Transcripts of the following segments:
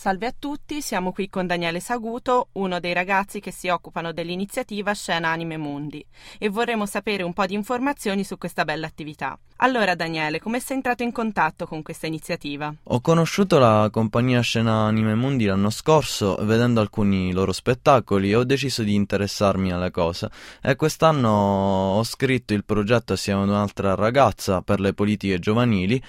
Salve a tutti, siamo qui con Daniele Saguto, uno dei ragazzi che si occupano dell'iniziativa Scena Anime Mundi e vorremmo sapere un po' di informazioni su questa bella attività. Allora Daniele, come sei entrato in contatto con questa iniziativa? Ho conosciuto la compagnia Scena Anime Mundi l'anno scorso vedendo alcuni loro spettacoli e ho deciso di interessarmi alla cosa e quest'anno ho scritto il progetto assieme ad un'altra ragazza per le politiche giovanili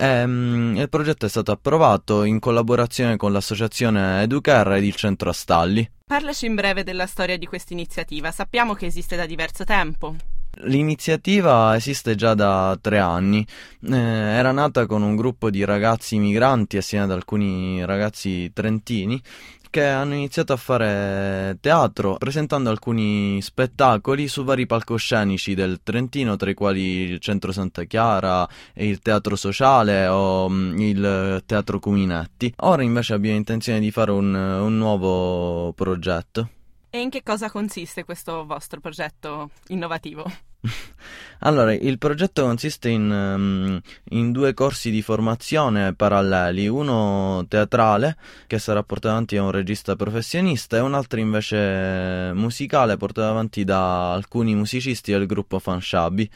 e um, il progetto è stato approvato in collaborazione con l'associazione Educare ed il centro Astalli. Parlaci in breve della storia di questa iniziativa. Sappiamo che esiste da diverso tempo. L'iniziativa esiste già da tre anni, eh, era nata con un gruppo di ragazzi migranti assieme ad alcuni ragazzi trentini che hanno iniziato a fare teatro presentando alcuni spettacoli su vari palcoscenici del Trentino, tra i quali il Centro Santa Chiara il Teatro Sociale o mm, il Teatro Cuminetti. Ora invece abbiamo intenzione di fare un, un nuovo progetto. E in che cosa consiste questo vostro progetto innovativo? Allora, il progetto consiste in, um, in, due corsi di formazione paralleli, uno teatrale che sarà portato avanti da un regista professionista e un altro invece musicale portato avanti da alcuni musicisti del gruppo Fanshabi.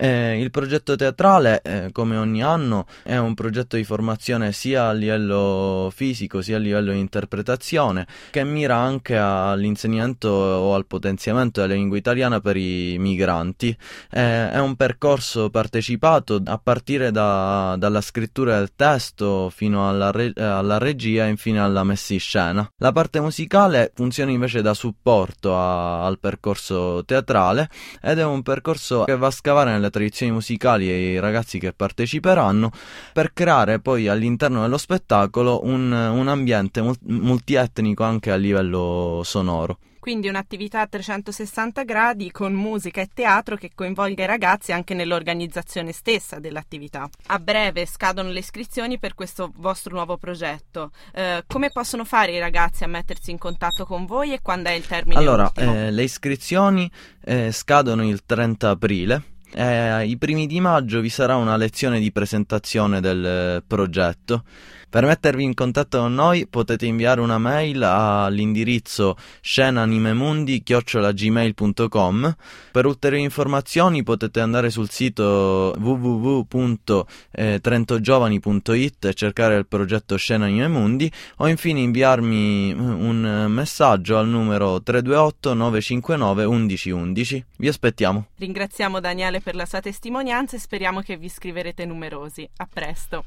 Eh, il progetto teatrale, eh, come ogni anno, è un progetto di formazione sia a livello fisico sia a livello di interpretazione, che mira anche all'insegnamento o al potenziamento della lingua italiana per i migranti. Eh, è un percorso partecipato a partire da, dalla scrittura del testo fino alla, re- alla regia e infine alla messa in scena. La parte musicale funziona invece da supporto a, al percorso teatrale ed è un percorso che va a scavare nelle tradizioni musicali e i ragazzi che parteciperanno per creare poi all'interno dello spettacolo un, un ambiente multietnico anche a livello sonoro. Quindi un'attività a 360 gradi con musica e teatro che coinvolga i ragazzi anche nell'organizzazione stessa dell'attività. A breve scadono le iscrizioni per questo vostro nuovo progetto. Eh, come possono fare i ragazzi a mettersi in contatto con voi e quando è il termine? Allora, eh, le iscrizioni eh, scadono il 30 aprile eh, I primi di maggio vi sarà una lezione di presentazione del eh, progetto. Per mettervi in contatto con noi potete inviare una mail all'indirizzo scenanimemundi.gmail.com Per ulteriori informazioni potete andare sul sito www.trentogiovani.it e cercare il progetto Scena Anime Mundi o infine inviarmi un messaggio al numero 328 959 1111. Vi aspettiamo. Ringraziamo Daniele per la sua testimonianza e speriamo che vi scriverete numerosi. A presto.